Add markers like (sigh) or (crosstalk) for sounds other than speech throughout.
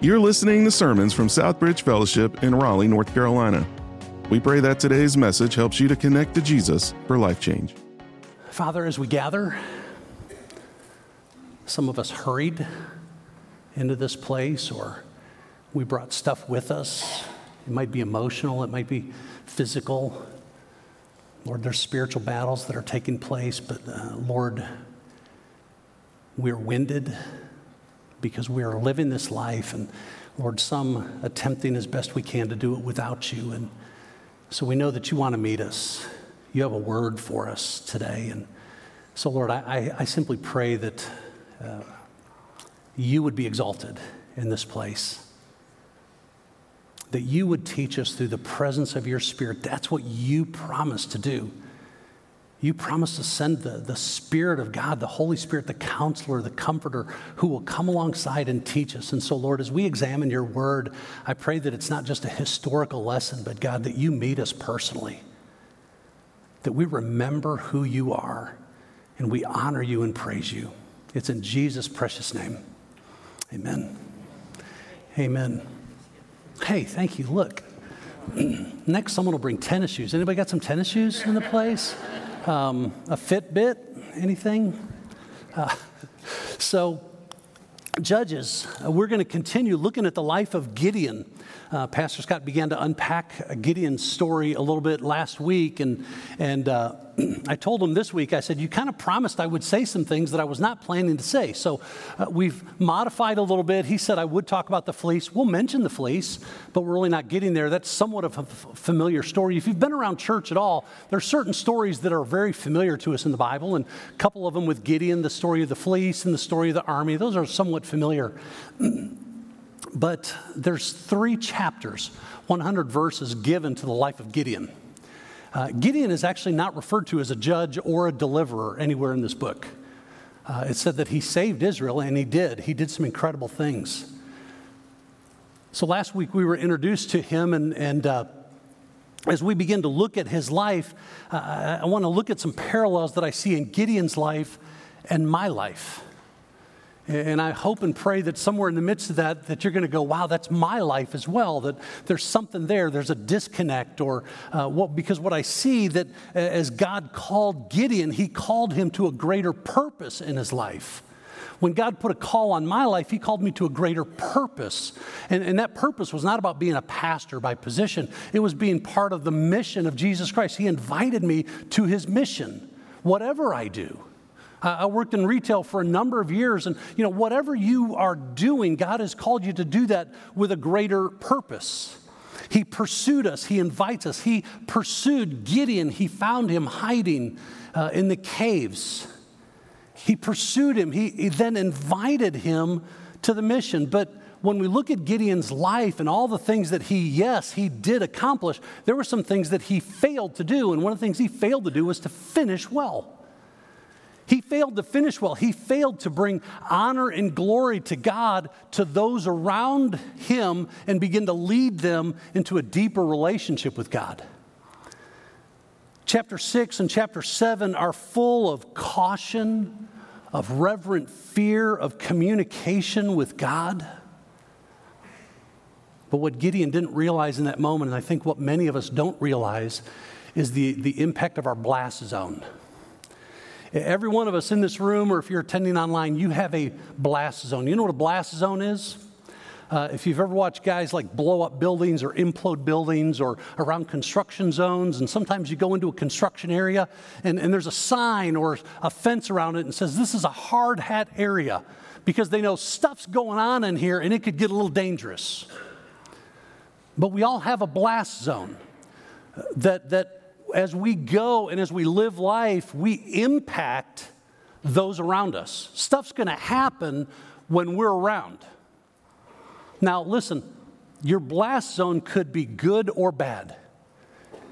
You're listening to sermons from Southbridge Fellowship in Raleigh, North Carolina. We pray that today's message helps you to connect to Jesus for life change. Father, as we gather, some of us hurried into this place or we brought stuff with us. It might be emotional, it might be physical. Lord, there's spiritual battles that are taking place, but uh, Lord, we're winded because we are living this life, and Lord, some attempting as best we can to do it without you. And so we know that you want to meet us. You have a word for us today. And so, Lord, I, I simply pray that uh, you would be exalted in this place that you would teach us through the presence of your Spirit. That's what you promised to do. You promise to send the, the Spirit of God, the Holy Spirit, the counselor, the comforter, who will come alongside and teach us. And so, Lord, as we examine your word, I pray that it's not just a historical lesson, but God, that you meet us personally, that we remember who you are, and we honor you and praise you. It's in Jesus' precious name. Amen. Amen. Hey, thank you. Look, (clears throat) next someone will bring tennis shoes. Anybody got some tennis shoes in the place? Um, a Fitbit? Anything? Uh, so, Judges, uh, we're going to continue looking at the life of Gideon. Uh, Pastor Scott began to unpack Gideon's story a little bit last week, and, and uh, (clears throat) I told him this week, I said, You kind of promised I would say some things that I was not planning to say. So uh, we've modified a little bit. He said I would talk about the fleece. We'll mention the fleece, but we're really not getting there. That's somewhat of a f- familiar story. If you've been around church at all, there are certain stories that are very familiar to us in the Bible, and a couple of them with Gideon, the story of the fleece and the story of the army. Those are somewhat familiar. (clears throat) but there's three chapters, 100 verses given to the life of Gideon. Uh, Gideon is actually not referred to as a judge or a deliverer anywhere in this book. Uh, it said that he saved Israel, and he did. He did some incredible things. So last week we were introduced to him, and, and uh, as we begin to look at his life, uh, I want to look at some parallels that I see in Gideon's life and my life. And I hope and pray that somewhere in the midst of that, that you're going to go, wow, that's my life as well. That there's something there. There's a disconnect, or uh, what? Because what I see that as God called Gideon, He called him to a greater purpose in his life. When God put a call on my life, He called me to a greater purpose. And, and that purpose was not about being a pastor by position, it was being part of the mission of Jesus Christ. He invited me to His mission, whatever I do. I worked in retail for a number of years, and you know, whatever you are doing, God has called you to do that with a greater purpose. He pursued us, He invites us. He pursued Gideon, He found him hiding uh, in the caves. He pursued him, he, he then invited him to the mission. But when we look at Gideon's life and all the things that he, yes, he did accomplish, there were some things that he failed to do. And one of the things he failed to do was to finish well. He failed to finish well. He failed to bring honor and glory to God to those around him and begin to lead them into a deeper relationship with God. Chapter 6 and chapter 7 are full of caution, of reverent fear, of communication with God. But what Gideon didn't realize in that moment, and I think what many of us don't realize, is the, the impact of our blast zone. Every one of us in this room, or if you're attending online, you have a blast zone. You know what a blast zone is? Uh, if you've ever watched guys like blow up buildings or implode buildings or around construction zones, and sometimes you go into a construction area and, and there's a sign or a fence around it and says, This is a hard hat area because they know stuff's going on in here and it could get a little dangerous. But we all have a blast zone that, that as we go and as we live life, we impact those around us. Stuff's going to happen when we're around. Now, listen, your blast zone could be good or bad.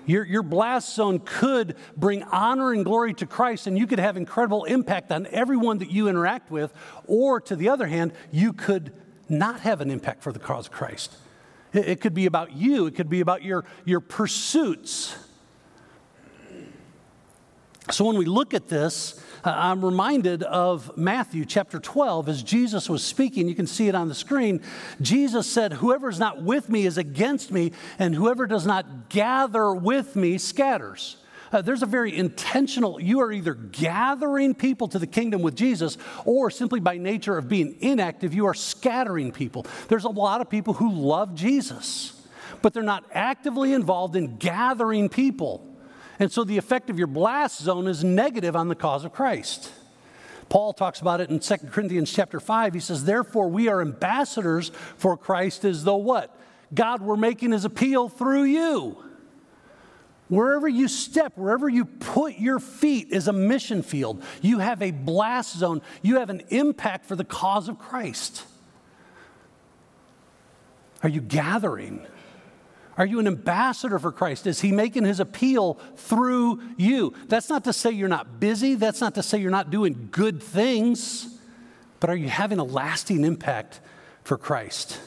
Your, your blast zone could bring honor and glory to Christ, and you could have incredible impact on everyone that you interact with. Or, to the other hand, you could not have an impact for the cause of Christ. It, it could be about you, it could be about your, your pursuits. So when we look at this, uh, I'm reminded of Matthew chapter 12 as Jesus was speaking. You can see it on the screen. Jesus said, Whoever is not with me is against me, and whoever does not gather with me scatters. Uh, there's a very intentional, you are either gathering people to the kingdom with Jesus, or simply by nature of being inactive, you are scattering people. There's a lot of people who love Jesus, but they're not actively involved in gathering people. And so the effect of your blast zone is negative on the cause of Christ. Paul talks about it in 2 Corinthians chapter 5. He says, Therefore, we are ambassadors for Christ as though what? God were making his appeal through you. Wherever you step, wherever you put your feet is a mission field. You have a blast zone, you have an impact for the cause of Christ. Are you gathering? Are you an ambassador for Christ? Is he making his appeal through you? That's not to say you're not busy. That's not to say you're not doing good things. But are you having a lasting impact for Christ?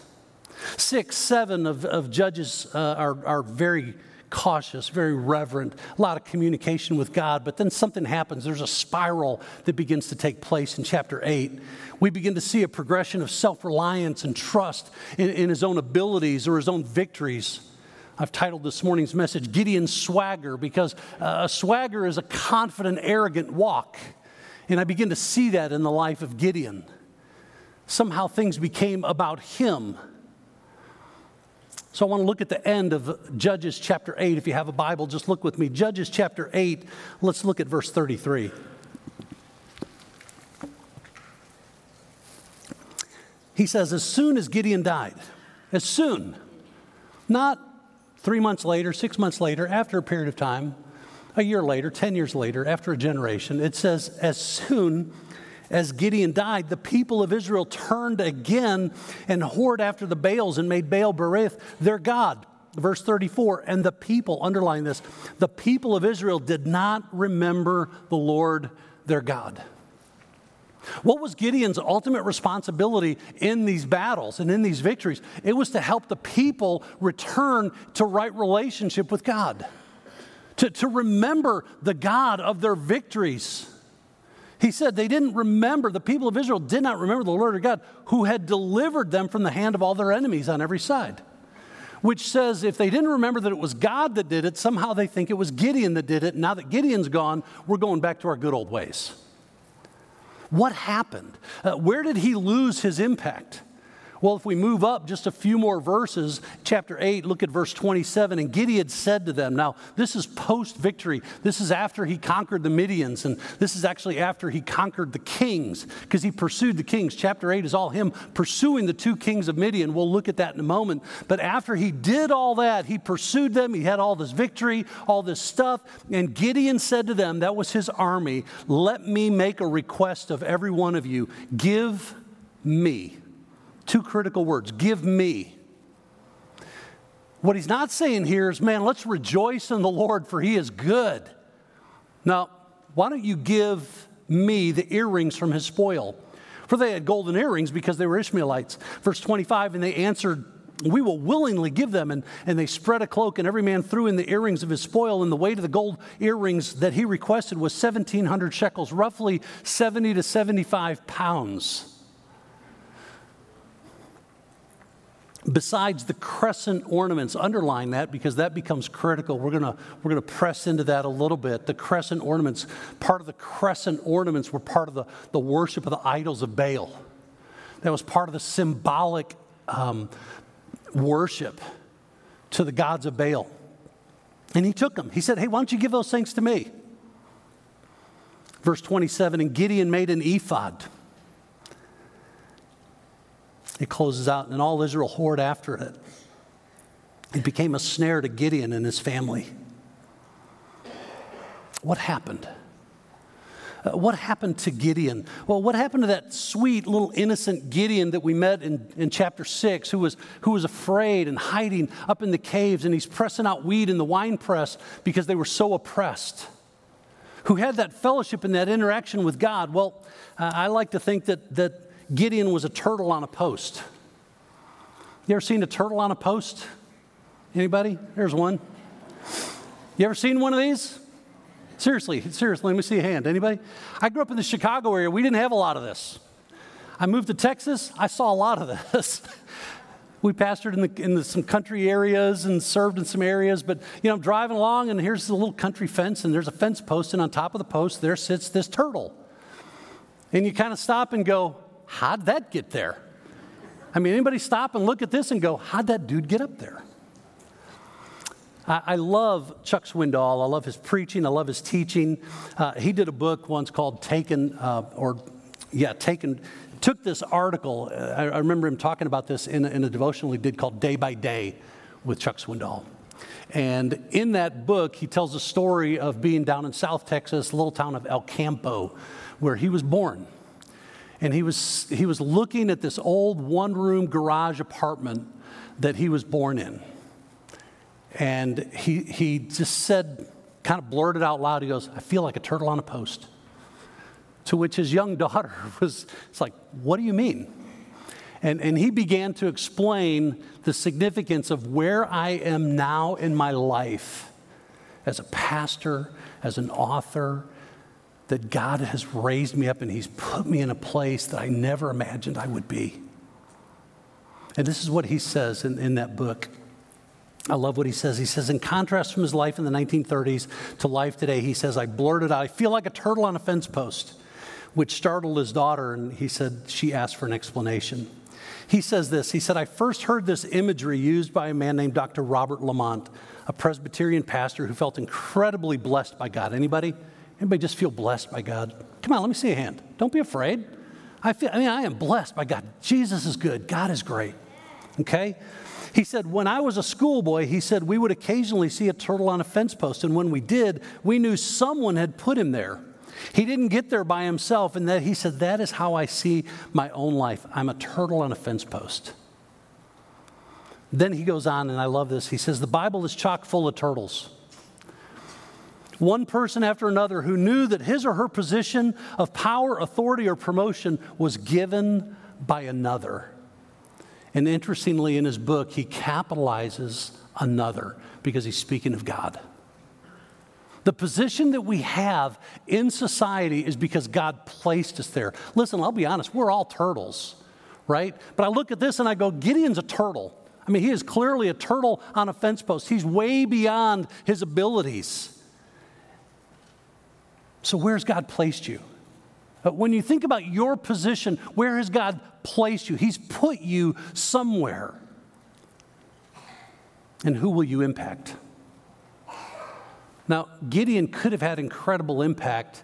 Six, seven of, of Judges uh, are, are very cautious, very reverent, a lot of communication with God. But then something happens. There's a spiral that begins to take place in chapter 8. We begin to see a progression of self reliance and trust in, in his own abilities or his own victories. I've titled this morning's message Gideon's Swagger because uh, a swagger is a confident, arrogant walk. And I begin to see that in the life of Gideon. Somehow things became about him. So I want to look at the end of Judges chapter 8. If you have a Bible, just look with me. Judges chapter 8, let's look at verse 33. He says, As soon as Gideon died, as soon, not Three months later, six months later, after a period of time, a year later, 10 years later, after a generation, it says, as soon as Gideon died, the people of Israel turned again and whored after the Baals and made Baal Berith their God. Verse 34, and the people, underline this, the people of Israel did not remember the Lord their God. What was Gideon's ultimate responsibility in these battles and in these victories? It was to help the people return to right relationship with God, to, to remember the God of their victories. He said they didn't remember, the people of Israel did not remember the Lord their God who had delivered them from the hand of all their enemies on every side. Which says if they didn't remember that it was God that did it, somehow they think it was Gideon that did it. Now that Gideon's gone, we're going back to our good old ways. What happened? Uh, where did he lose his impact? Well, if we move up just a few more verses, chapter 8, look at verse 27. And Gideon said to them, Now, this is post victory. This is after he conquered the Midians, and this is actually after he conquered the kings, because he pursued the kings. Chapter 8 is all him pursuing the two kings of Midian. We'll look at that in a moment. But after he did all that, he pursued them. He had all this victory, all this stuff. And Gideon said to them, That was his army, Let me make a request of every one of you. Give me Two critical words give me. What he's not saying here is, man, let's rejoice in the Lord, for he is good. Now, why don't you give me the earrings from his spoil? For they had golden earrings because they were Ishmaelites. Verse 25, and they answered, We will willingly give them. And, and they spread a cloak, and every man threw in the earrings of his spoil. And the weight of the gold earrings that he requested was 1,700 shekels, roughly 70 to 75 pounds. Besides the crescent ornaments, underline that because that becomes critical. We're gonna, we're gonna press into that a little bit. The crescent ornaments, part of the crescent ornaments were part of the, the worship of the idols of Baal. That was part of the symbolic um, worship to the gods of Baal. And he took them. He said, Hey, why don't you give those things to me? Verse 27 And Gideon made an ephod it closes out, and all Israel whored after it. It became a snare to Gideon and his family. What happened? Uh, what happened to Gideon? Well, what happened to that sweet little innocent Gideon that we met in, in chapter 6, who was, who was afraid and hiding up in the caves, and he's pressing out weed in the wine press because they were so oppressed? Who had that fellowship and that interaction with God? Well, uh, I like to think that, that Gideon was a turtle on a post. You ever seen a turtle on a post? Anybody? There's one. You ever seen one of these? Seriously, seriously, let me see a hand. Anybody? I grew up in the Chicago area. We didn't have a lot of this. I moved to Texas. I saw a lot of this. (laughs) we pastored in, the, in the, some country areas and served in some areas, but you know, I'm driving along and here's the little country fence, and there's a fence post, and on top of the post, there sits this turtle. And you kind of stop and go, How'd that get there? I mean, anybody stop and look at this and go, How'd that dude get up there? I, I love Chuck Swindoll. I love his preaching. I love his teaching. Uh, he did a book once called Taken, uh, or yeah, Taken took this article. Uh, I, I, remember him talking about this in, in a devotional he did called Day by Day with Chuck Swindoll. And in that book, he tells a story of being down in South Texas, little town of El Campo, where he was born. And he was, he was looking at this old one room garage apartment that he was born in. And he, he just said, kind of blurted out loud, he goes, I feel like a turtle on a post. To which his young (laughs) daughter was, it's like, what do you mean? And, and he began to explain the significance of where I am now in my life as a pastor, as an author, that God has raised me up and He's put me in a place that I never imagined I would be. And this is what he says in, in that book. I love what he says. He says, in contrast from his life in the 1930s to life today, he says, I blurted out, I feel like a turtle on a fence post, which startled his daughter, and he said she asked for an explanation. He says this He said, I first heard this imagery used by a man named Dr. Robert Lamont, a Presbyterian pastor who felt incredibly blessed by God. Anybody? Anybody just feel blessed by God? Come on, let me see a hand. Don't be afraid. I feel, I mean, I am blessed by God. Jesus is good. God is great. Okay? He said, when I was a schoolboy, he said, we would occasionally see a turtle on a fence post. And when we did, we knew someone had put him there. He didn't get there by himself. And that he said, that is how I see my own life. I'm a turtle on a fence post. Then he goes on, and I love this. He says, the Bible is chock full of turtles one person after another who knew that his or her position of power, authority, or promotion was given by another. And interestingly, in his book, he capitalizes another because he's speaking of God. The position that we have in society is because God placed us there. Listen, I'll be honest, we're all turtles, right? But I look at this and I go, Gideon's a turtle. I mean, he is clearly a turtle on a fence post. He's way beyond his abilities. So, where's God placed you? Uh, when you think about your position, where has God placed you? He's put you somewhere. And who will you impact? Now, Gideon could have had incredible impact,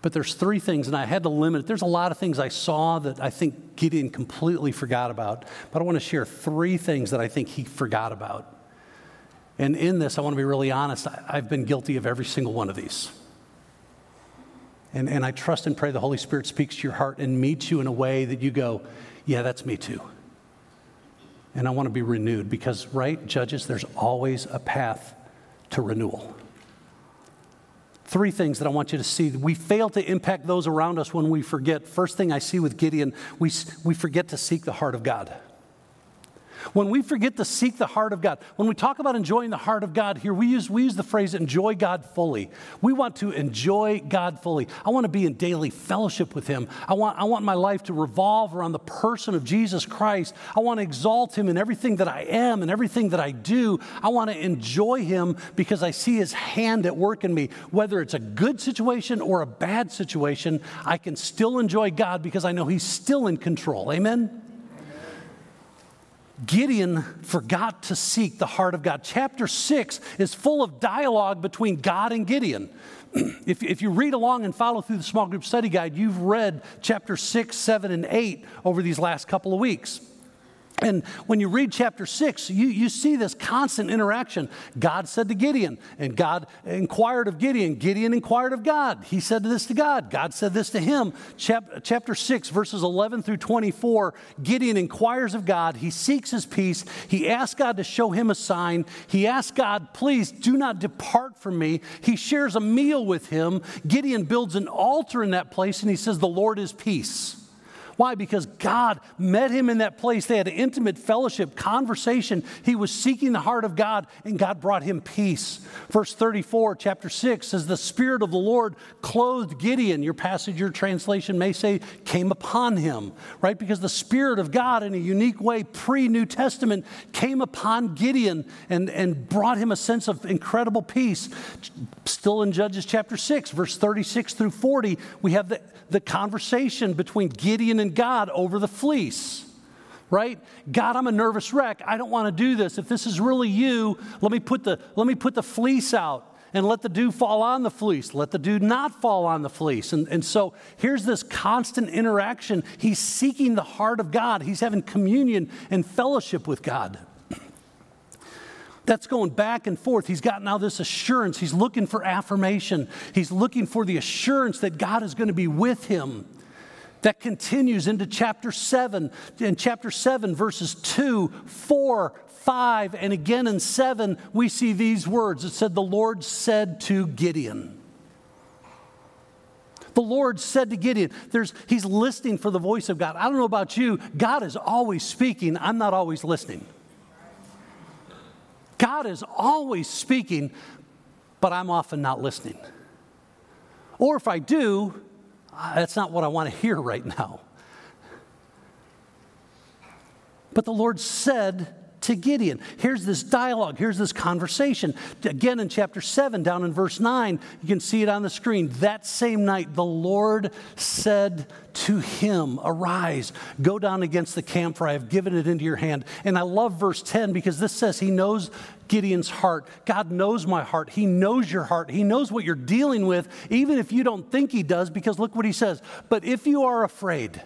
but there's three things, and I had to limit it. There's a lot of things I saw that I think Gideon completely forgot about, but I want to share three things that I think he forgot about. And in this, I want to be really honest, I've been guilty of every single one of these. And, and I trust and pray the Holy Spirit speaks to your heart and meets you in a way that you go, yeah, that's me too. And I want to be renewed because, right, judges, there's always a path to renewal. Three things that I want you to see. We fail to impact those around us when we forget. First thing I see with Gideon, we, we forget to seek the heart of God. When we forget to seek the heart of God, when we talk about enjoying the heart of God here, we use, we use the phrase enjoy God fully. We want to enjoy God fully. I want to be in daily fellowship with Him. I want, I want my life to revolve around the person of Jesus Christ. I want to exalt Him in everything that I am and everything that I do. I want to enjoy Him because I see His hand at work in me. Whether it's a good situation or a bad situation, I can still enjoy God because I know He's still in control. Amen? Gideon forgot to seek the heart of God. Chapter 6 is full of dialogue between God and Gideon. (clears throat) if, if you read along and follow through the small group study guide, you've read chapter 6, 7, and 8 over these last couple of weeks. And when you read chapter six, you, you see this constant interaction. God said to Gideon, and God inquired of Gideon. Gideon inquired of God. He said this to God. God said this to him. Chap- chapter 6, verses 11 through 24, Gideon inquires of God. He seeks his peace. He asks God to show him a sign. He asks God, please do not depart from me. He shares a meal with him. Gideon builds an altar in that place, and he says, The Lord is peace. Why? Because God met him in that place. They had intimate fellowship, conversation. He was seeking the heart of God, and God brought him peace. Verse 34, chapter 6 says, The Spirit of the Lord clothed Gideon. Your passage, your translation may say, came upon him, right? Because the Spirit of God, in a unique way, pre New Testament, came upon Gideon and, and brought him a sense of incredible peace. Still in Judges chapter 6, verse 36 through 40, we have the, the conversation between Gideon and God over the fleece right god i'm a nervous wreck i don't want to do this if this is really you let me put the let me put the fleece out and let the dew fall on the fleece let the dew not fall on the fleece and, and so here's this constant interaction he's seeking the heart of god he's having communion and fellowship with god (clears throat) that's going back and forth. He's got now this assurance. He's looking for affirmation. He's looking for the assurance that God is going to be with him. That continues into chapter 7. In chapter 7, verses 2, 4, 5, and again in 7, we see these words. It said, The Lord said to Gideon. The Lord said to Gideon, there's, He's listening for the voice of God. I don't know about you, God is always speaking, I'm not always listening. God is always speaking, but I'm often not listening. Or if I do, Ah, that's not what I want to hear right now. But the Lord said to Gideon, here's this dialogue, here's this conversation. Again in chapter 7, down in verse 9, you can see it on the screen. That same night, the Lord said to him, Arise, go down against the camp, for I have given it into your hand. And I love verse 10 because this says he knows Gideon's heart. God knows my heart. He knows your heart. He knows what you're dealing with, even if you don't think he does, because look what he says. But if you are afraid,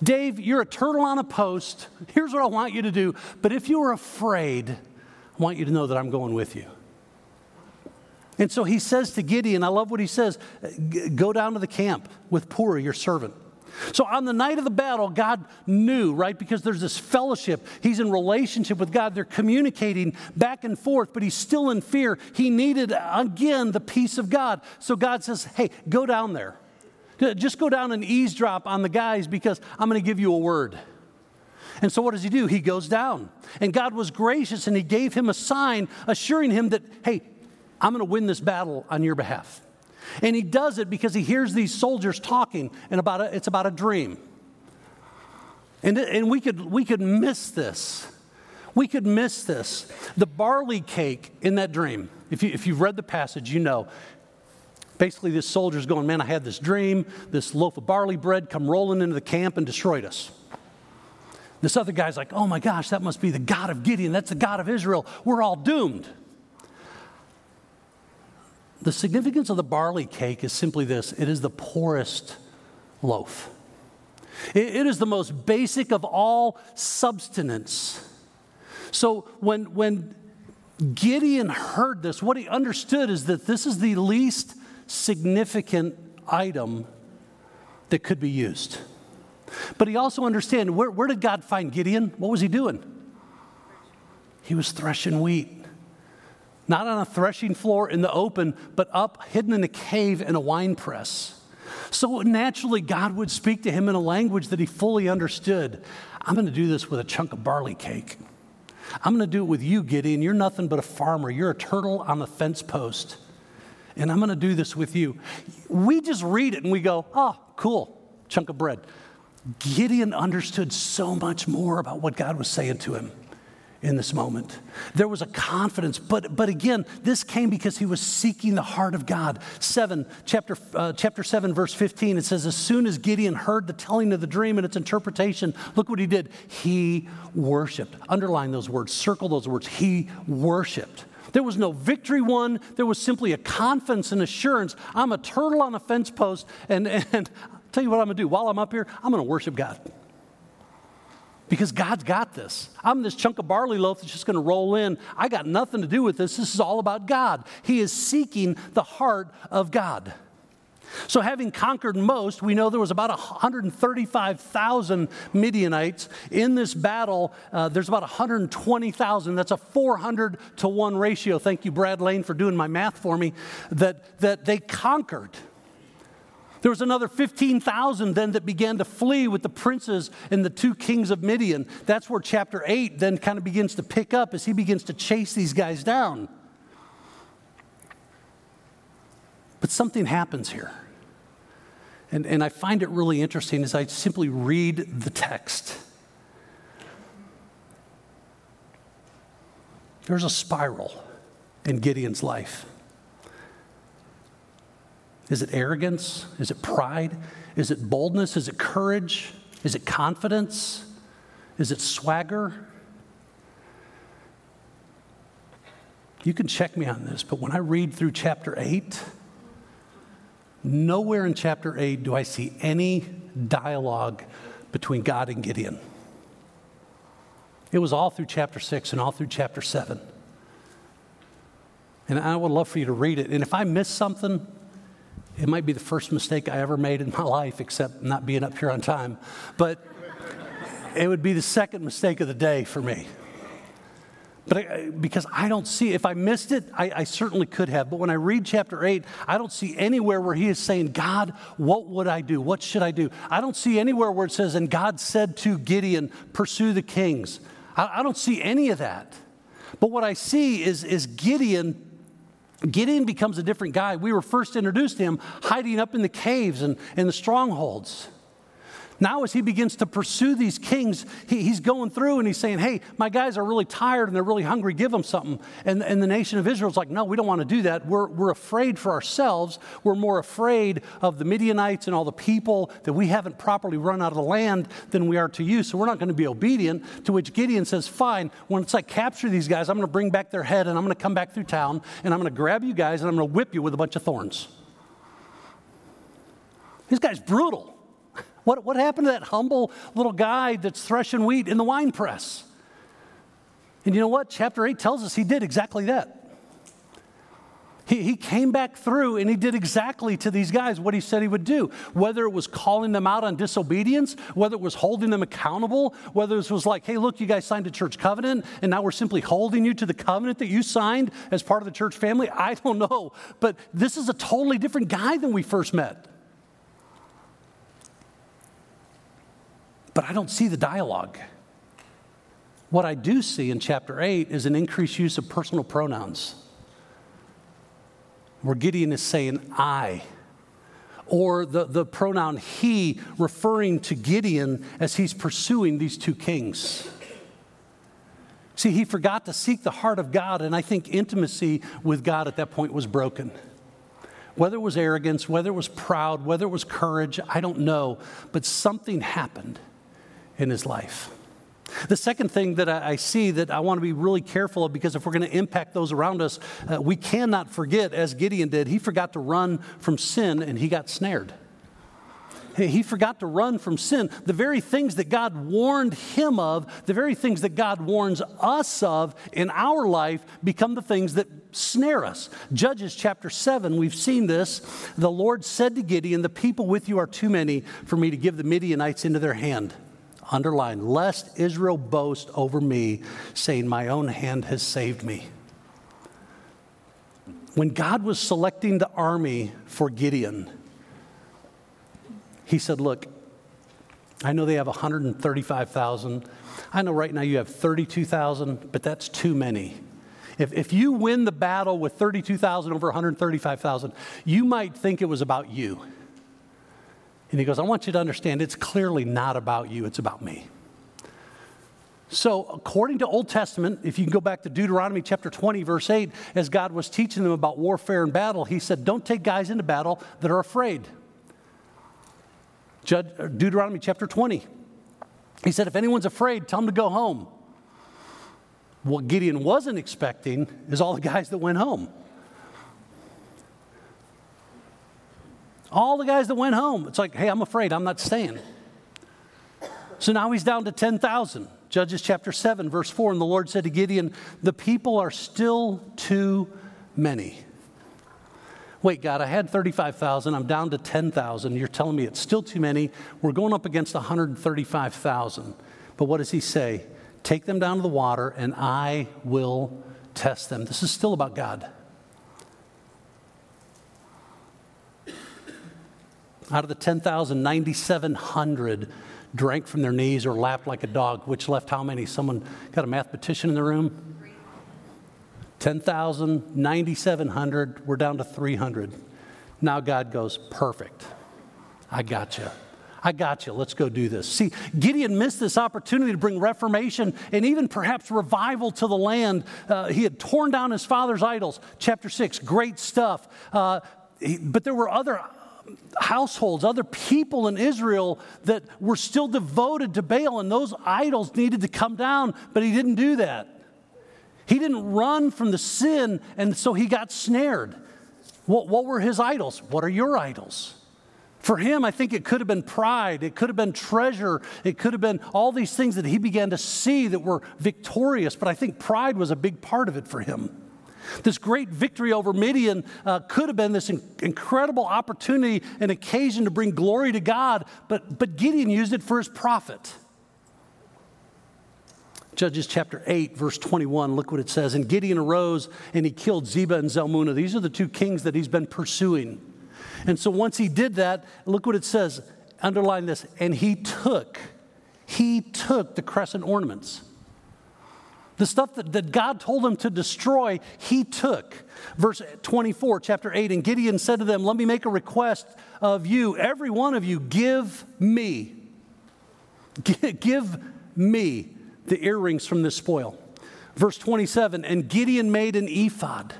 Dave, you're a turtle on a post. Here's what I want you to do. But if you are afraid, I want you to know that I'm going with you. And so he says to Gideon, I love what he says go down to the camp with Purah, your servant. So on the night of the battle, God knew, right? Because there's this fellowship. He's in relationship with God. They're communicating back and forth, but he's still in fear. He needed, again, the peace of God. So God says, hey, go down there. Just go down and eavesdrop on the guys because I'm going to give you a word. And so what does he do? He goes down. And God was gracious and he gave him a sign assuring him that, hey, I'm going to win this battle on your behalf. And he does it because he hears these soldiers talking, and about a, it's about a dream. And, and we, could, we could miss this. We could miss this. The barley cake in that dream, if, you, if you've read the passage, you know. Basically, this soldier's going, Man, I had this dream. This loaf of barley bread come rolling into the camp and destroyed us. This other guy's like, Oh my gosh, that must be the God of Gideon. That's the God of Israel. We're all doomed. The significance of the barley cake is simply this it is the poorest loaf. it is the most basic of all substance. So when, when Gideon heard this, what he understood is that this is the least significant item that could be used. But he also understood where, where did God find Gideon? What was he doing? He was threshing wheat not on a threshing floor in the open, but up, hidden in a cave in a wine press. So naturally, God would speak to him in a language that he fully understood. I'm going to do this with a chunk of barley cake. I'm going to do it with you, Gideon. You're nothing but a farmer. You're a turtle on the fence post. And I'm going to do this with you. We just read it and we go, oh, cool, chunk of bread. Gideon understood so much more about what God was saying to him in this moment. There was a confidence, but, but again, this came because he was seeking the heart of God. 7, chapter, uh, chapter 7, verse 15, it says, As soon as Gideon heard the telling of the dream and its interpretation, look what he did. He worshiped. Underline those words, circle those words. He worshiped. There was no victory won. There was simply a confidence and assurance. I'm a turtle on a fence post, and, and I'll (laughs) tell you what I'm going to do. While I'm up here, I'm going to worship God because God's got this. I'm this chunk of barley loaf that's just going to roll in. I got nothing to do with this. This is all about God. He is seeking the heart of God. So, having conquered most, we know there was about 135,000 Midianites. In this battle, uh, there's about 120,000. That's a 400 to 1 ratio. Thank you, Brad Lane, for doing my math for me. That, that they conquered. There was another 15,000 then that began to flee with the princes and the two kings of Midian. That's where chapter 8 then kind of begins to pick up as he begins to chase these guys down. But something happens here. And, and I find it really interesting as I simply read the text. There's a spiral in Gideon's life. Is it arrogance? Is it pride? Is it boldness? Is it courage? Is it confidence? Is it swagger? You can check me on this, but when I read through chapter 8, nowhere in chapter 8 do I see any dialogue between God and Gideon. It was all through chapter 6 and all through chapter 7. And I would love for you to read it. And if I miss something, it might be the first mistake I ever made in (laughs) my life, except not being up here on time. But it would be the second mistake of the day for me. But I, because I don't see, if I missed it, I, I, certainly could have. But when I read chapter 8, I don't see anywhere where he is saying, God, what would I do? What should I do? I don't see anywhere where it says, and God said to Gideon, pursue the kings. I, I don't see any of that. But what I see is, is Gideon Gideon becomes a different guy. We were first introduced to him hiding up in the caves and in the strongholds. Now, as he begins to pursue these kings, he, he's going through and he's saying, Hey, my guys are really tired and they're really hungry, give them something. And, and the nation of Israel's like, No, we don't want to do that. We're, we're afraid for ourselves. We're more afraid of the Midianites and all the people that we haven't properly run out of the land than we are to you. So we're not going to be obedient. To which Gideon says, Fine, once I capture these guys, I'm going to bring back their head and I'm going to come back through town and I'm going to grab you guys and I'm going to whip you with a bunch of thorns. This guy's brutal. What, what happened to that humble little guy that's threshing wheat in the wine press? And you know what? Chapter 8 tells us he did exactly that. He, he came back through and he did exactly to these guys what he said he would do. Whether it was calling them out on disobedience, whether it was holding them accountable, whether it was like, hey, look, you guys signed a church covenant and now we're simply holding you to the covenant that you signed as part of the church family. I don't know. But this is a totally different guy than we first met. But I don't see the dialogue. What I do see in chapter 8 is an increased use of personal pronouns, where Gideon is saying, I, or the, the pronoun he, referring to Gideon as he's pursuing these two kings. See, he forgot to seek the heart of God, and I think intimacy with God at that point was broken. Whether it was arrogance, whether it was proud, whether it was courage, I don't know, but something happened in his life. The second thing that I, see that I want to be really careful of, because if we're going to impact those around us, uh, we cannot forget, as Gideon did, he forgot to run from sin and he got snared. He forgot to run from sin. The very things that God warned him of, the very things that God warns us of in our life, become the things that snare us. Judges chapter 7, we've seen this. The Lord said to Gideon, The people with you are too many for me to give the Midianites into their hand underline, lest Israel boast over me, saying, My own hand has saved me. When God was selecting the army for Gideon, he said, Look, I know they have 135,000. I know right now you have 32,000, but that's too many. If, if you win the battle with 32,000 over 135,000, you might think it was about you. And he goes, I want you to understand it's clearly not about you, it's about me. So, according to Old Testament, if you can go back to Deuteronomy chapter 20, verse 8, as God was teaching them about warfare and battle, he said, Don't take guys into battle that are afraid. Uh, Deuteronomy chapter 20. He said, If anyone's afraid, tell them to go home. What Gideon wasn't expecting is all the guys that went home. All the guys that went home, it's like, hey, I'm afraid, I'm not staying. So now he's down to 10,000. Judges chapter 7, verse 4. And the Lord said to Gideon, The people are still too many. Wait, God, I had 35,000. I'm down to 10,000. You're telling me it's still too many. We're going up against 135,000. But what does he say? Take them down to the water, and I will test them. This is still about God. Out of the 10,000, 9,700 drank from their knees or lapped like a dog, which left how many? Someone got a mathematician in the room? 10,000, 9,700, we're down to 300. Now God goes, perfect. I got you. I got you. Let's go do this. See, Gideon missed this opportunity to bring reformation and even perhaps revival to the land. Uh, he had torn down his father's idols. Chapter 6, great stuff. Uh, he, but there were other households, other people in Israel that were still devoted to Baal, and those idols needed to come down, but he didn't do that. He didn't run from the sin, and so he got snared. What, what were his idols? What are your idols? For him, I think it could have been pride, it could have been treasure, it could have been all these things that he began to see that were victorious, but I think pride was a big part of it for him. This great victory over Midian uh, could have been this in- incredible opportunity and occasion to bring glory to God, but, but Gideon used it for his profit. Judges chapter 8, verse 21, look what it says. And Gideon arose and he killed Zebah and Zalmunna. These are the two kings that he's been pursuing. And so once he did that, look what it says. Underline this. And he took, he took the crescent ornaments. The stuff that, that God told him to destroy, he took. Verse 24, chapter 8. And Gideon said to them, Let me make a request of you. Every one of you, give me, give me the earrings from this spoil. Verse 27. And Gideon made an ephod.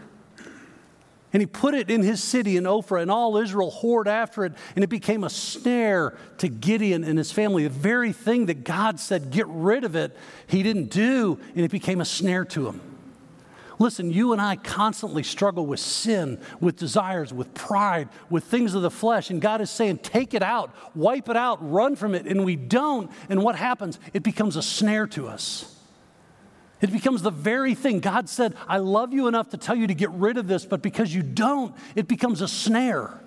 And he put it in his city in Ophrah, and all Israel whored after it, and it became a snare to Gideon and his family. The very thing that God said, get rid of it, he didn't do, and it became a snare to him. Listen, you and I constantly struggle with sin, with desires, with pride, with things of the flesh, and God is saying, take it out, wipe it out, run from it, and we don't. And what happens? It becomes a snare to us. It becomes the very thing. God said, I love you enough to tell you to get rid of this, but because you don't, it becomes a snare.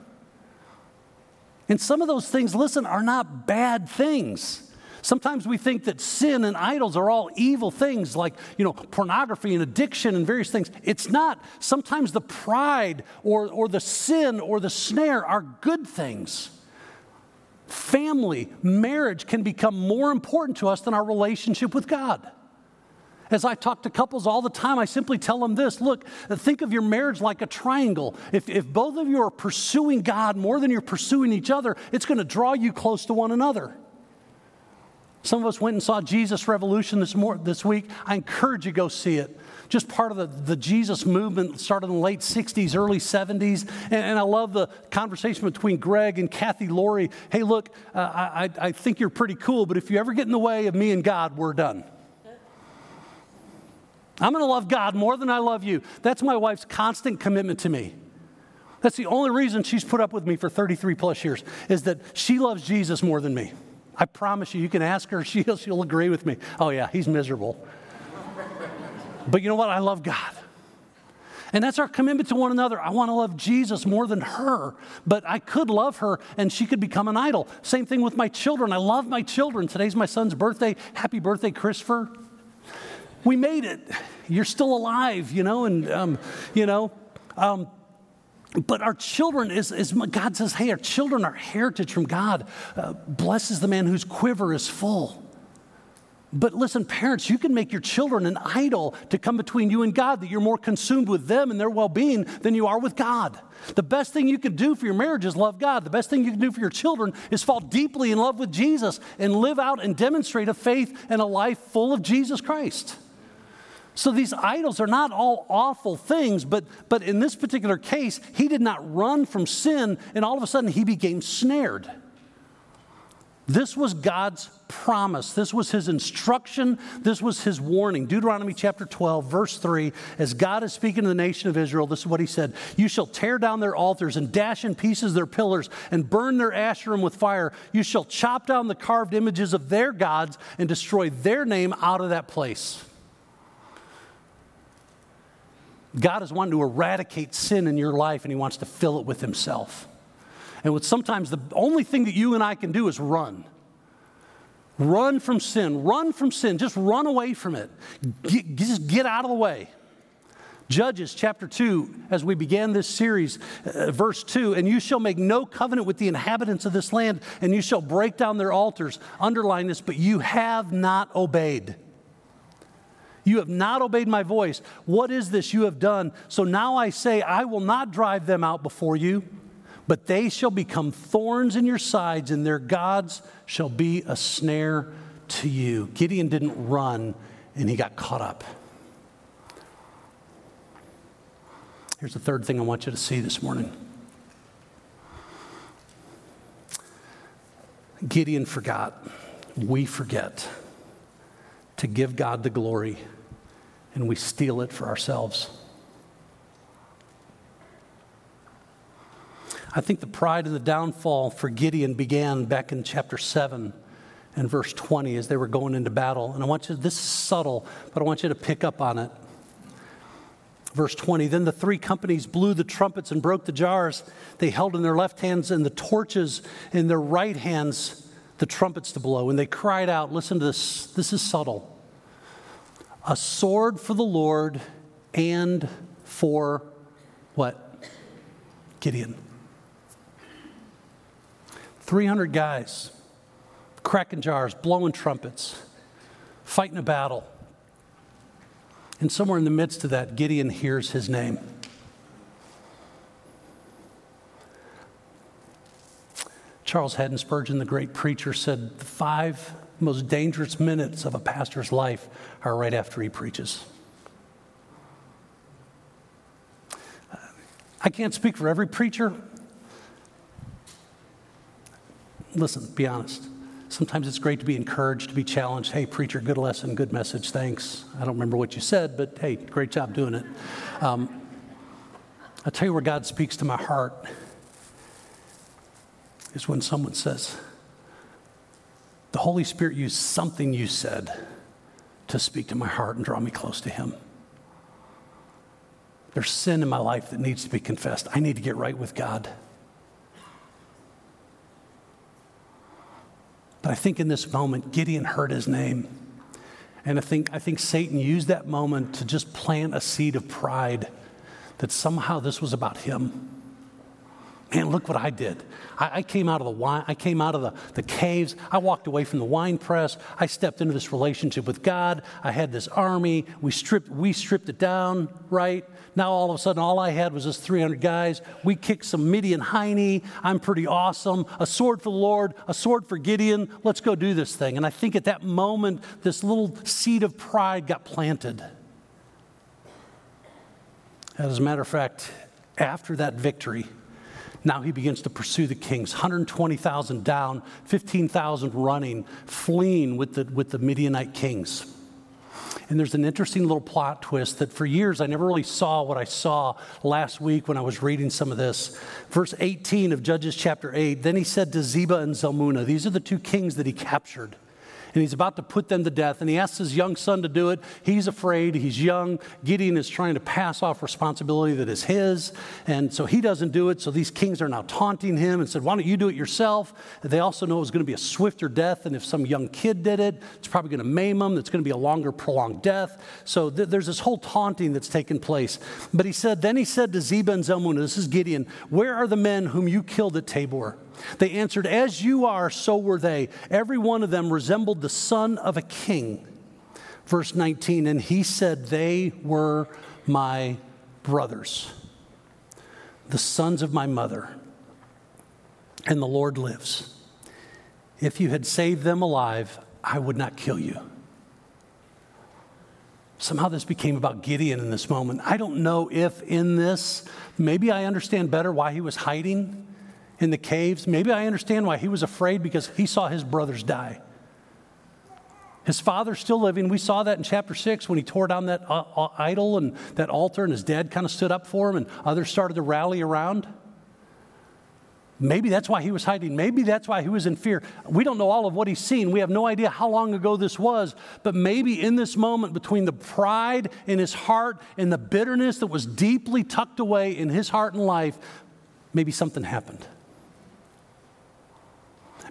And some of those things, listen, are not bad things. Sometimes we think that sin and idols are all evil things like, you know, pornography and addiction and various things. It's not. Sometimes the pride or, or the sin or the snare are good things. Family, marriage can become more important to us than our relationship with God. As I talk to couples all the time, I simply tell them this look, think of your marriage like a triangle. If, if both of you are pursuing God more than you're pursuing each other, it's going to draw you close to one another. Some of us went and saw Jesus Revolution this, this week. I encourage you to go see it. Just part of the, the Jesus movement started in the late 60s, early 70s. And, and I love the conversation between Greg and Cathe Laurie. Hey, look, uh, I, I think you're pretty cool, but if you ever get in the way of me and God, we're done. I'm going to love God more than I love you. That's my wife's constant commitment to me. That's the only reason she's put up with me for 33 plus years, is that she loves Jesus more than me. I promise you, you can ask her, (laughs) she'll, she'll agree with me. Oh, yeah, he's miserable. but you know what? I love God. And that's our commitment to one another. I want to love Jesus more than her, but I could love her and she could become an idol. Same thing with my children. I love my children. Today's my son's birthday. Happy birthday, Christopher we made it. You're still alive, you know, and, um, you know. Um, but our children is, is, God says, hey, our children are heritage from God. Uh, blesses the man whose quiver is full. But listen, parents, you can make your children an idol to come between you and God, that you're more consumed with them and their well being than you are with God. The best thing you can do for your marriage is love God. The best thing you can do for your children is fall deeply in love with Jesus and live out and demonstrate a faith and a life full of Jesus Christ. So these idols are not all awful things, but, but in this particular case, he did not run from sin, and all of a sudden he became snared. This was God's promise. This was his instruction. This was his warning. Deuteronomy chapter 12, verse 3, as God is speaking to the nation of Israel, this is what he said You shall tear down their altars and dash in pieces their pillars and burn their asherim with fire. You shall chop down the carved images of their gods and destroy their name out of that place. God is wanting to eradicate sin in your life and He wants to fill it with Himself. And sometimes the only thing that you and I can do is run. Run from sin. Run from sin. Just run away from it. Get, just get out of the way. Judges chapter 2, as we began this series, uh, verse 2 And you shall make no covenant with the inhabitants of this land, and you shall break down their altars. Underline this, but you have not obeyed. You have not obeyed my voice. What is this you have done? So now I say, I will not drive them out before you, but they shall become thorns in your sides, and their gods shall be a snare to you. Gideon didn't run, and he got caught up. Here's the third thing I want you to see this morning Gideon forgot. We forget to give God the glory, and we steal it for ourselves. I think the pride and the downfall for Gideon began back in chapter 7 and verse 20 as they were going into battle. And I want you, this is subtle, but I want you to pick up on it. Verse 20 Then the three companies blew the trumpets and broke the jars they held in their left hands and the torches in their right hands, the trumpets to blow. And they cried out, Listen to this, this is subtle. A sword for the Lord and for what? Gideon. 300 guys, cracking jars, blowing trumpets, fighting a battle. And somewhere in the midst of that, Gideon hears his name. Charles Haddon Spurgeon, the great preacher, said the five most dangerous minutes of a pastor's life are right after he preaches. I can't speak for every preacher. Listen, be honest. Sometimes it's great to be encouraged, to be challenged. Hey, preacher, good lesson, good message, thanks. I don't remember what you said, but hey, great job doing it. Um, I'll tell you where God speaks to my heart is when someone says, The Holy Spirit used something you said to speak to my heart and draw me close to Him. There's sin in my life that needs to be confessed. I need to get right with God. But I think in this moment, Gideon heard his name. And I think, I think Satan used that moment to just plant a seed of pride that somehow this was about him. Man, look what I did. I, I, came out of the wine, I came out of the, the caves. I walked away from the wine press. I stepped into this relationship with God. I had this army. We stripped, we stripped it down, right? Now all of a sudden, all I had was this 300 guys. We kicked some Midian hiney. I'm pretty awesome. A sword for the Lord, a sword for Gideon. Let's go do this thing. And I think at that moment, this little seed of pride got planted. As a matter of fact, after that victory, now he begins to pursue the kings 120,000 down, 15,000 running, fleeing with the, with the Midianite kings. And there's an interesting little plot twist that for years I never really saw what I saw last week when I was reading some of this. Verse 18 of Judges chapter 8 Then he said to Zebah and Zalmunna, these are the two kings that he captured and he's about to put them to death. And he asks his young son to do it. He's afraid. He's young. Gideon is trying to pass off responsibility that is his. And so he doesn't do it. So these kings are now taunting him and said, Why don't you do it yourself? And they also know it was going to be a swifter death And if some young kid did it. It's probably going to maim him. It's going to be a longer, prolonged death. So th- there's this whole taunting that's taken place. But he said, Then he said to Zebah and Zalmunna, This is Gideon, where are the men whom you killed at Tabor? They answered, As you are, so were they. Every one of them resembled the son of a king. Verse 19, and he said, They were my brothers, the sons of my mother. And the Lord lives. If you had saved them alive, I would not kill you. Somehow this became about Gideon in this moment. I don't know if in this, maybe I understand better why he was hiding in the caves. Maybe I understand why he was afraid because he saw his brothers die. His father's still living. We saw that in chapter 6 when he tore down that uh, uh, idol and that altar, and his dad kind of stood up for him, and others started to rally around. Maybe that's why he was hiding. Maybe that's why he was in fear. We don't know all of what he's seen. We have no idea how long ago this was. But maybe in this moment, between the pride in his heart and the bitterness that was deeply tucked away in his heart and life, maybe something happened.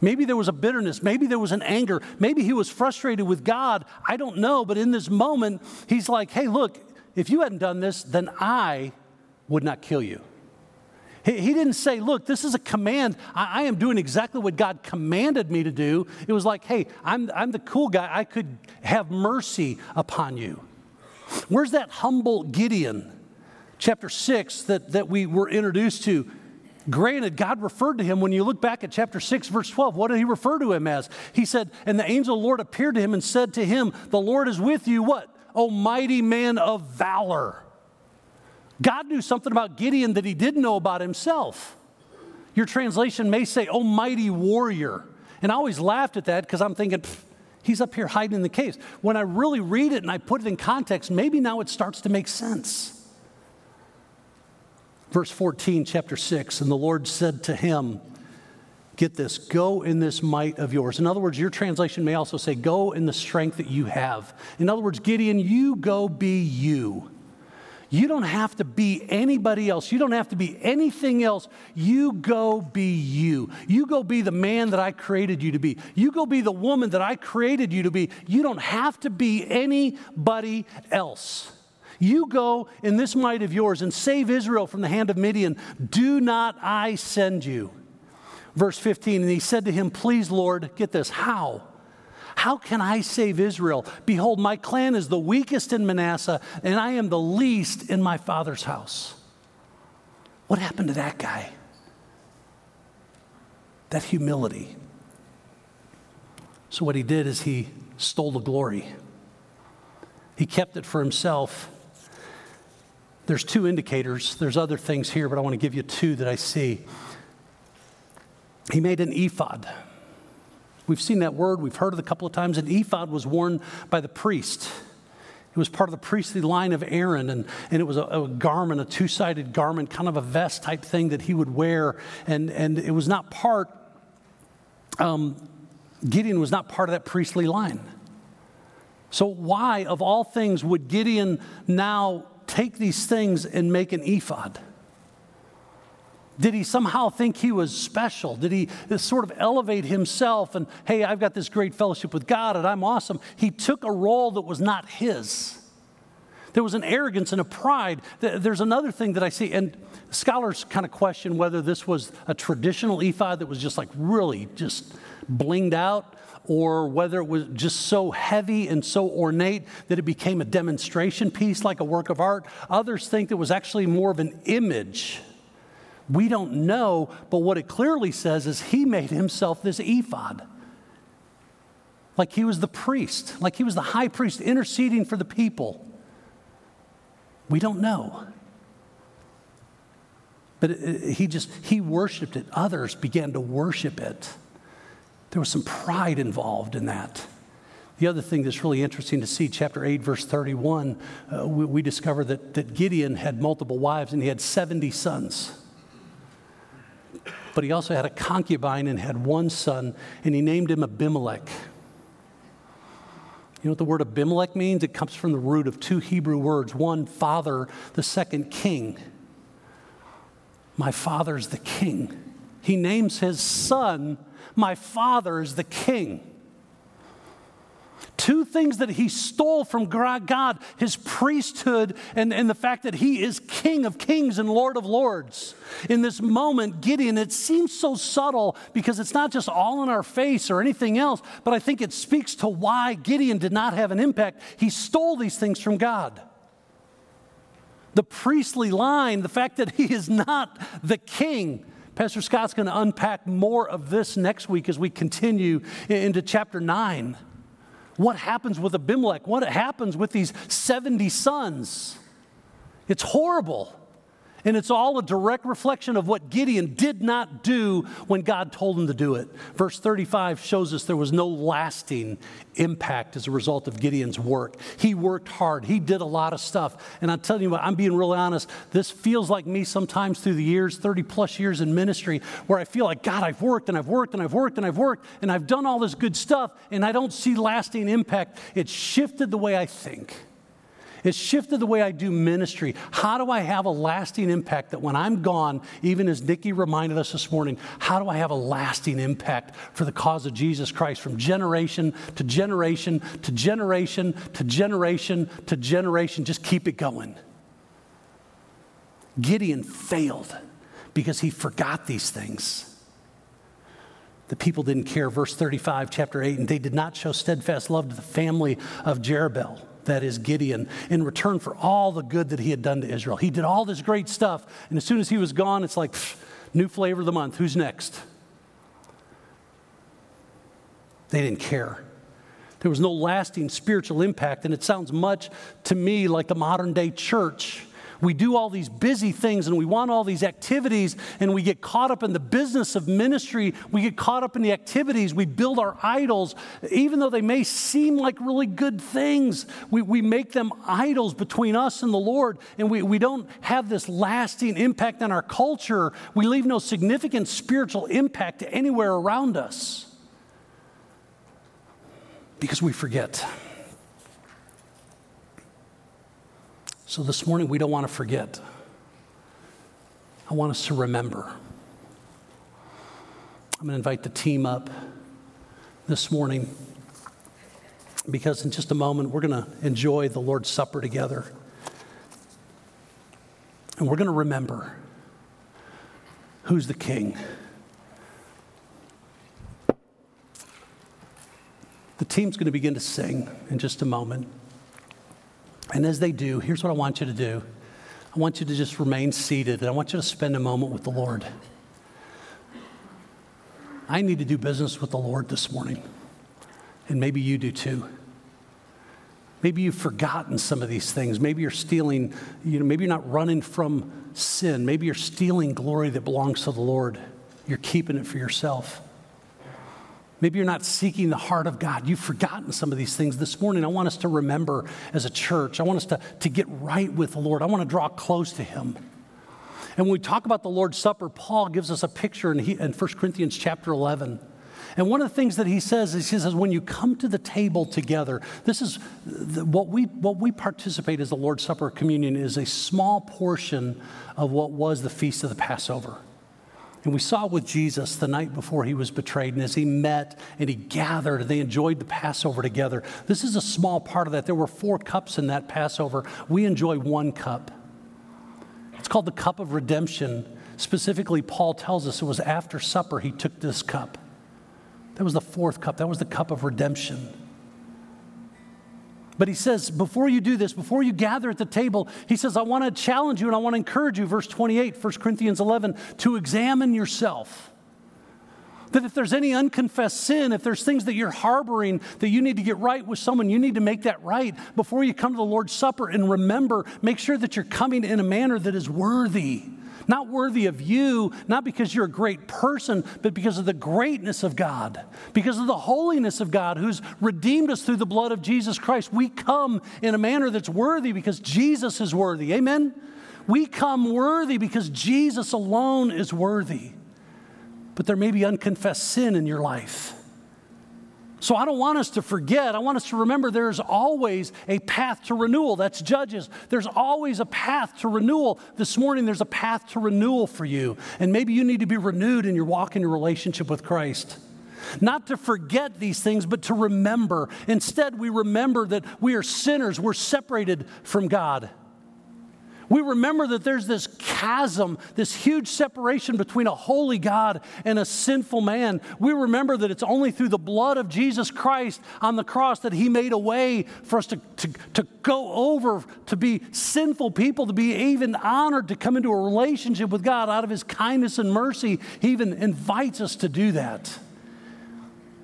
Maybe there was a bitterness. Maybe there was an anger. Maybe he was frustrated with God. I don't know. But in this moment, he's like, hey, look, if you hadn't done this, then I would not kill you. He, he didn't say, Look, this is a command. I, I, am doing exactly what God commanded me to do. It was like, Hey, I'm, I'm the cool guy. I could have mercy upon you. Where's that humble Gideon? Chapter 6 that, that we were introduced to. Granted, God referred to him when you look back at chapter 6, verse 12. What did he refer to him as? He said, And the angel of the Lord appeared to him and said to him, The Lord is with you, what? O mighty man of valor. God knew something about Gideon that he didn't know about himself. Your translation may say, Oh, mighty warrior. And I always laughed at that because I'm thinking, he's up here hiding in the caves. When I really read it and I put it in context, maybe now it starts to make sense. Verse 14, chapter 6 And the Lord said to him, Get this, go in this might of yours. In other words, your translation may also say, Go in the strength that you have. In other words, Gideon, you go be you. You don't have to be anybody else. You don't have to be anything else. You go be you. You go be the man that I created you to be. You go be the woman that I created you to be. You don't have to be anybody else. You go in this might of yours and save Israel from the hand of Midian. Do not I send you? Verse 15, and he said to him, Please, Lord, get this, how? How can I save Israel? Behold, my clan is the weakest in Manasseh, and I am the least in my father's house. What happened to that guy? That humility. So, what he did is he stole the glory, he kept it for himself. There's two indicators. There's other things here, but I want to give you two that I see. He made an ephod. We've seen that word, we've heard it a couple of times. An ephod was worn by the priest. It was part of the priestly line of Aaron, and, and it was a, a garment, a two sided garment, kind of a vest type thing that he would wear. And, and it was not part, um, Gideon was not part of that priestly line. So, why, of all things, would Gideon now take these things and make an ephod? Did he somehow think he was special? Did he sort of elevate himself and, hey, I've got this great fellowship with God and I'm awesome? He took a role that was not his. There was an arrogance and a pride. There's another thing that I see, and scholars kind of question whether this was a traditional ephod that was just like really just blinged out, or whether it was just so heavy and so ornate that it became a demonstration piece like a work of art. Others think it was actually more of an image we don't know, but what it clearly says is he made himself this ephod. Like he was the priest, like he was the high priest interceding for the people. We don't know. But he just, he worshiped it. Others began to worship it. There was some pride involved in that. The other thing that's really interesting to see, chapter 8, verse 31, uh, we, we discover that, that Gideon had multiple wives and he had 70 sons but he also had a concubine and had one son, and he named him Abimelech. You know what the word Abimelech means? It comes from the root of two Hebrew words one, father, the second, king. My father's the king. He names his son, My father is the king. Two things that he stole from God his priesthood and, and the fact that he is King of kings and Lord of lords. In this moment, Gideon, it seems so subtle because it's not just all in our face or anything else, but I think it speaks to why Gideon did not have an impact. He stole these things from God. The priestly line, the fact that he is not the king. Pastor Scott's going to unpack more of this next week as we continue into chapter 9. What happens with Abimelech? What happens with these 70 sons? It's horrible. And it's all a direct reflection of what Gideon did not do when God told him to do it. Verse 35 shows us there was no lasting impact as a result of Gideon's work. He worked hard, he did a lot of stuff. And I'm telling you what, I'm being really honest. This feels like me sometimes through the years, 30 plus years in ministry, where I feel like, God, I've worked and I've worked and I've worked and I've worked and I've done all this good stuff and I don't see lasting impact. It shifted the way I think. It's shifted the way I do ministry. How do I have a lasting impact that when I'm gone, even as Nikki reminded us this morning, how do I have a lasting impact for the cause of Jesus Christ from generation to generation to generation to generation to generation? Just keep it going. Gideon failed because he forgot these things. The people didn't care. Verse 35, chapter 8, and they did not show steadfast love to the family of Jerubbaal that is Gideon, in return for all the good that he had done to Israel. He did all this great stuff, and as soon as he was gone, it's like, pff, new flavor of the month. Who's next? They didn't care. There was no lasting spiritual impact, and it sounds much to me like the modern day church we do all these busy things and we want all these activities and we get caught up in the business of ministry. We get caught up in the activities. We build our idols, even though they may seem like really good things. We, we make them idols between us and the Lord, and we, we don't have this lasting impact on our culture. We leave no significant spiritual impact anywhere around us because we forget. So this morning, we don't want to forget. I want us to remember. I'm going to invite the team up this morning because in just a moment, we're going to enjoy the Lord's Supper together. And we're going to remember who's the king. The team's going to begin to sing in just a moment. And as they do, here's what I want you to do I want you to just remain seated, and I want you to spend a moment with the Lord. I need to do business with the Lord this morning, and maybe you do too. Maybe you've forgotten some of these things. Maybe you're stealing, you know, maybe you're not running from sin. Maybe you're stealing glory that belongs to the Lord. You're keeping it for yourself. Maybe you're not seeking the heart of God. You've forgotten some of these things. This morning, I want us to remember as a church. I want us to, to get right with the Lord. I want to draw close to Him. And when we talk about the Lord's Supper, Paul gives us a picture in, he, in 1 Corinthians chapter 11. And one of the things that he says is he says, when you come to the table together, this is the, what, we, what we participate as the Lord's Supper communion is a small portion of what was the feast of the Passover. And we saw with Jesus the night before he was betrayed, and as he met and he gathered, they enjoyed the Passover together. This is a small part of that. There were four cups in that Passover. We enjoy one cup. It's called the cup of redemption. Specifically, Paul tells us it was after supper he took this cup. That was the fourth cup, that was the cup of redemption. But he says, before you do this, before you gather at the table, he says, I want to challenge you and I want to encourage you, verse 28, 1 Corinthians 11, to examine yourself. That if there's any unconfessed sin, if there's things that you're harboring that you need to get right with someone, you need to make that right before you come to the Lord's Supper. And remember, make sure that you're coming in a manner that is worthy not worthy of you, not because you're a great person, but because of the greatness of God, because of the holiness of God who's redeemed us through the blood of Jesus Christ. We come in a manner that's worthy because Jesus is worthy. Amen? We come worthy because Jesus alone is worthy. But there may be unconfessed sin in your life. So I don't want us to forget. I want us to remember there's always a path to renewal. That's Judges. There's always a path to renewal. This morning, there's a path to renewal for you. And maybe you need to be renewed in your walk in your relationship with Christ. Not to forget these things, but to remember. Instead, we remember that we are sinners, we're separated from God. We remember that there's this chasm, this huge separation between a holy God and a sinful man. We remember that it's only through the blood of Jesus Christ on the cross that He made a way for us to, to, to go over to be sinful people, to be even honored to come into a relationship with God out of His kindness and mercy. He even invites us to do that.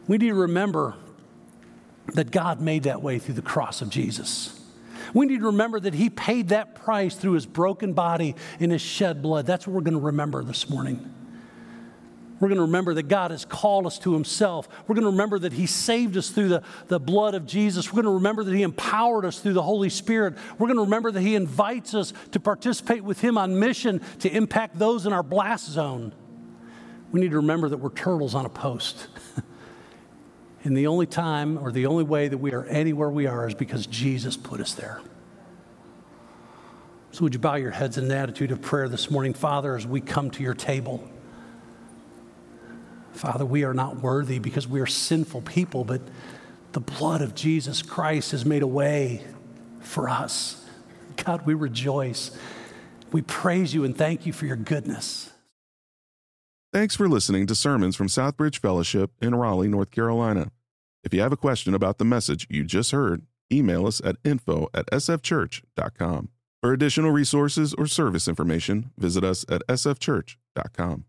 We need to remember that God made that way through the cross of Jesus. We need to remember that He paid that price through His broken body and His shed blood. That's what we're going to remember this morning. We're going to remember that God has called us to Himself. We're going to remember that He saved us through the, the blood of Jesus. We're going to remember that He empowered us through the Holy Spirit. We're going to remember that He invites us to participate with Him on mission to impact those in our blast zone. We need to remember that we're turtles on a post. (laughs) And the only time or the only way that we are anywhere we are is because Jesus put us there. So, would you bow your heads in an attitude of prayer this morning, Father, as we come to your table? Father, we are not worthy because we are sinful people, but the blood of Jesus Christ has made a way for us. God, we rejoice. We praise you and thank you for your goodness. Thanks for listening to sermons from Southbridge Fellowship in Raleigh, North Carolina. If you have a question about the message you just heard, email us at info at sfchurch.com. For additional resources or service information, visit us at sfchurch.com.